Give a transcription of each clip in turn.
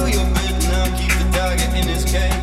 I'll keep the dagger in his case.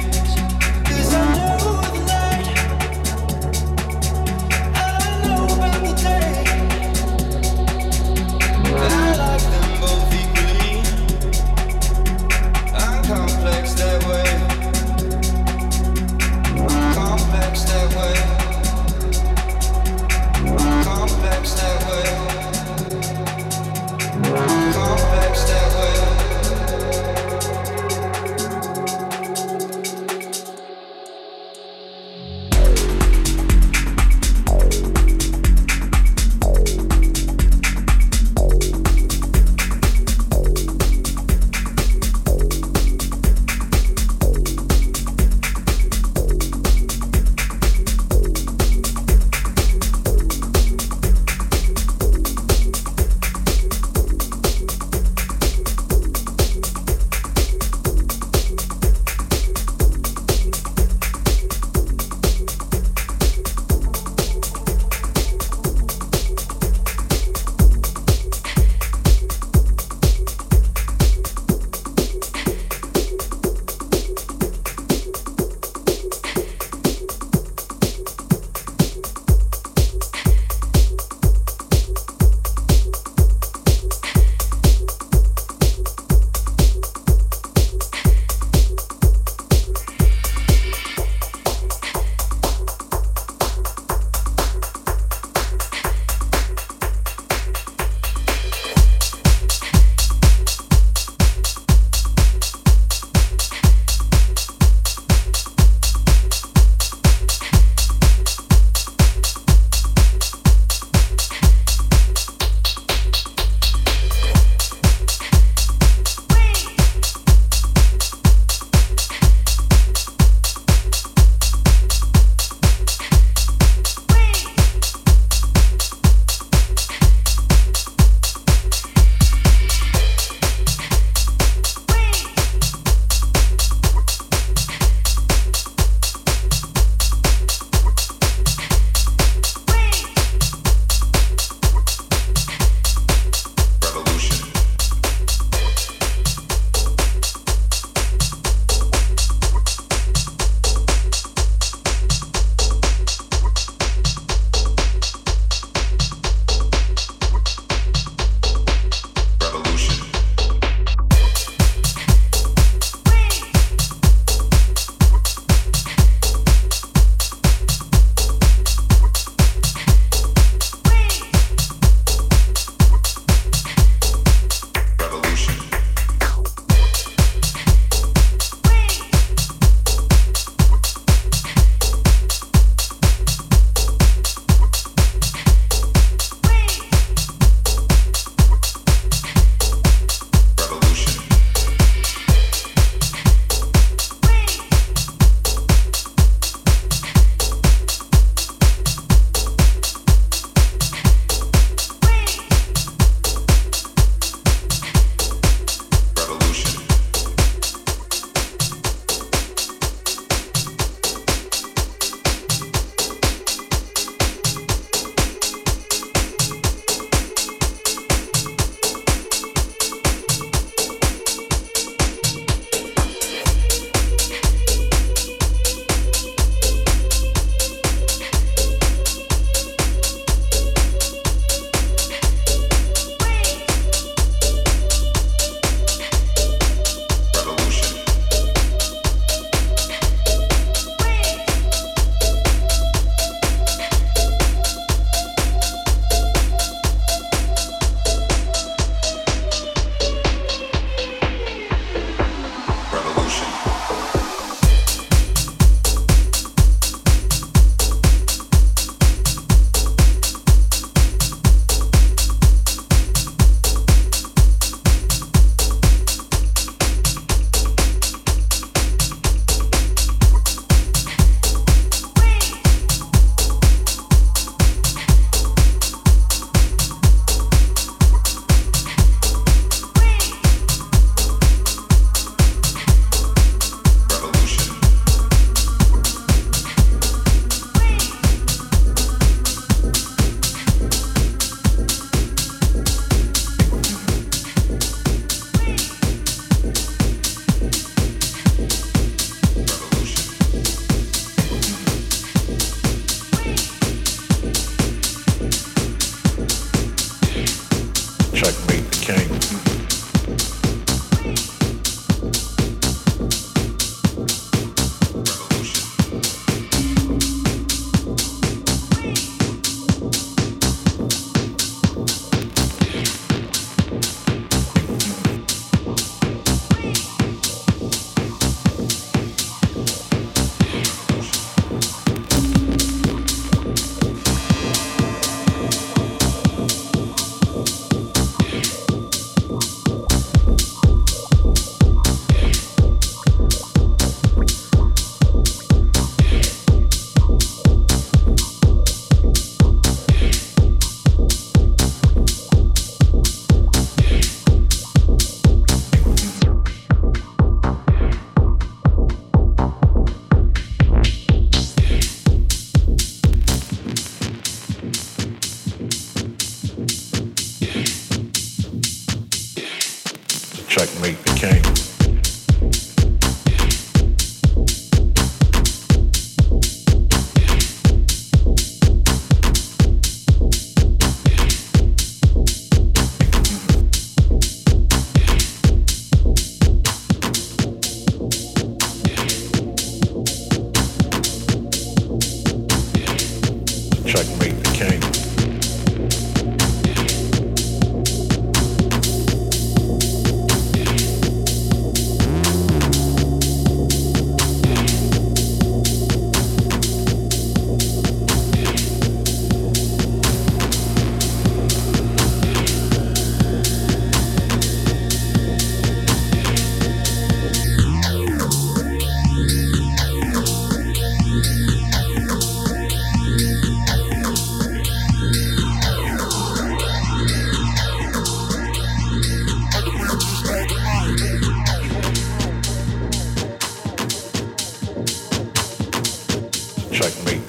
checkmate.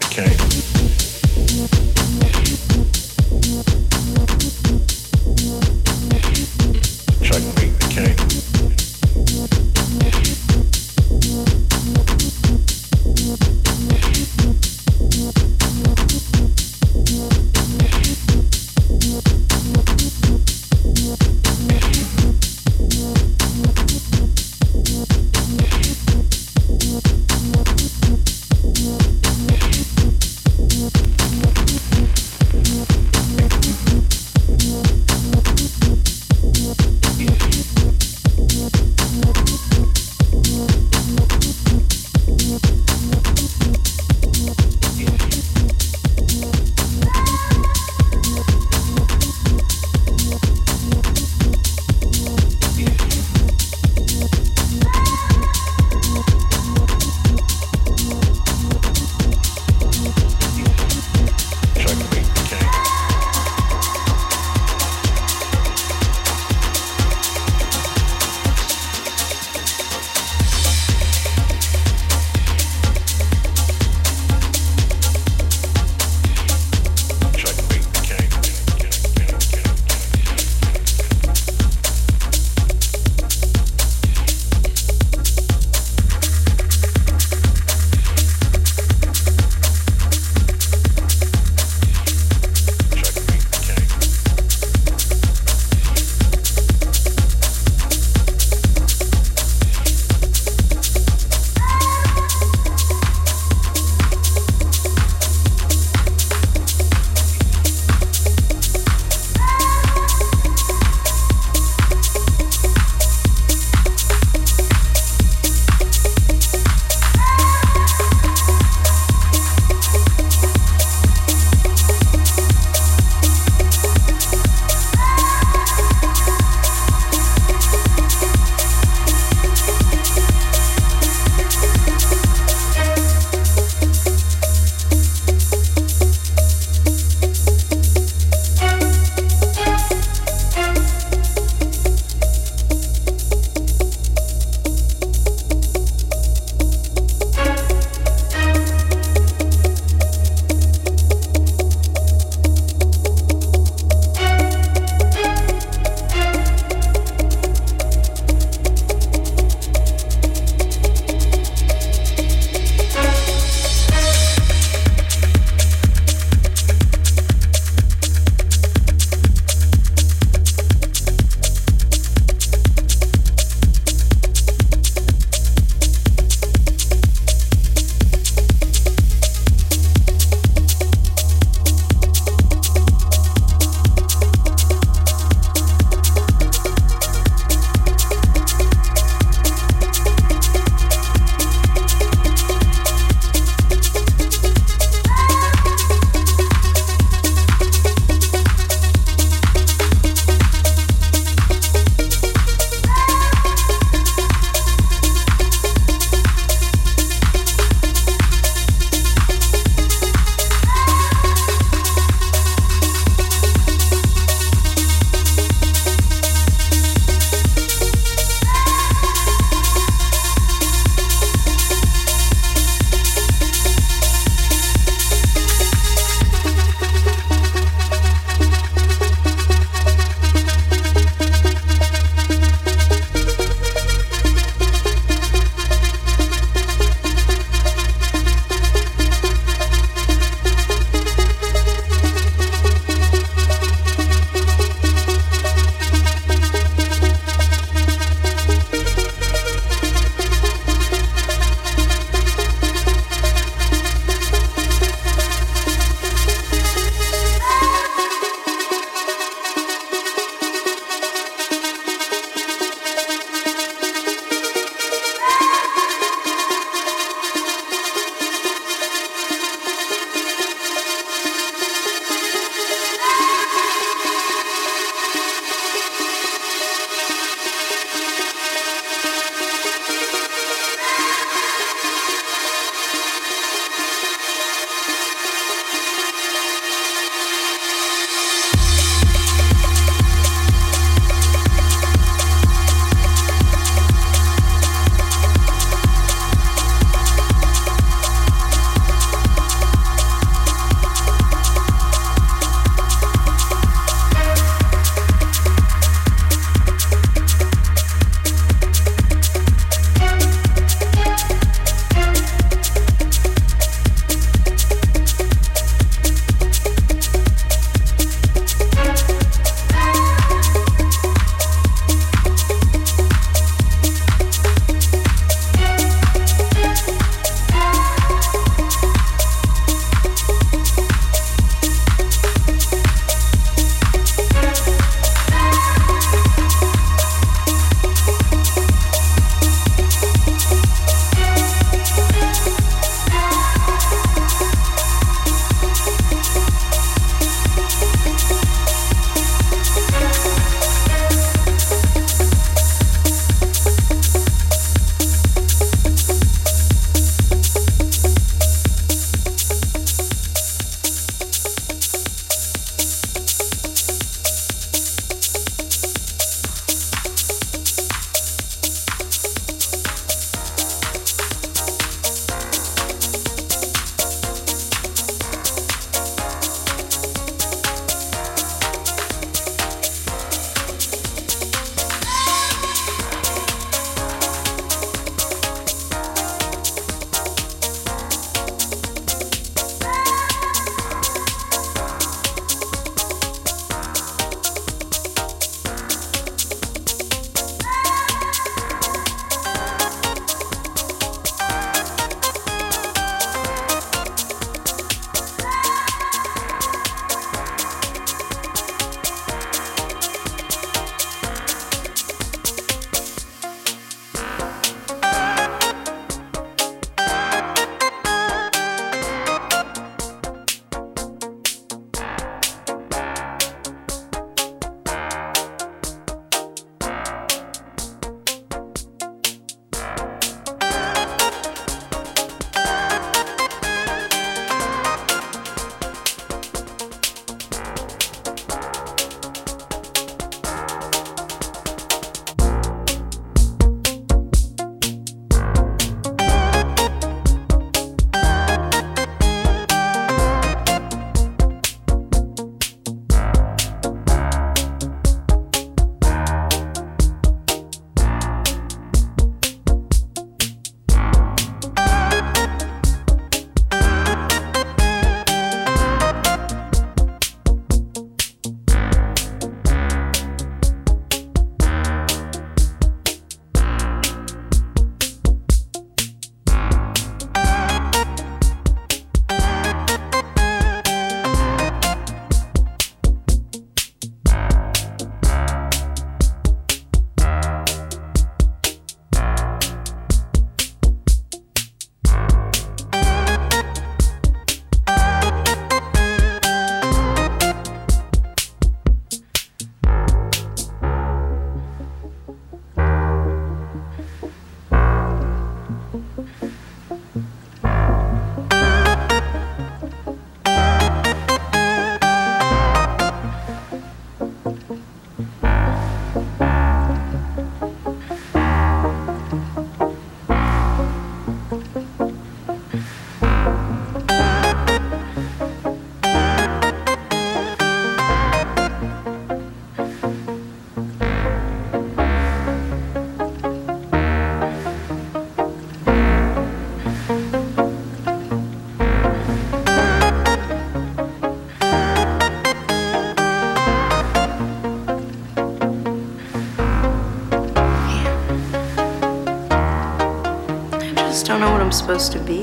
You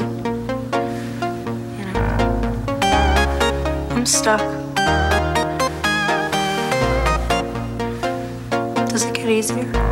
know? I'm stuck. Does it get easier?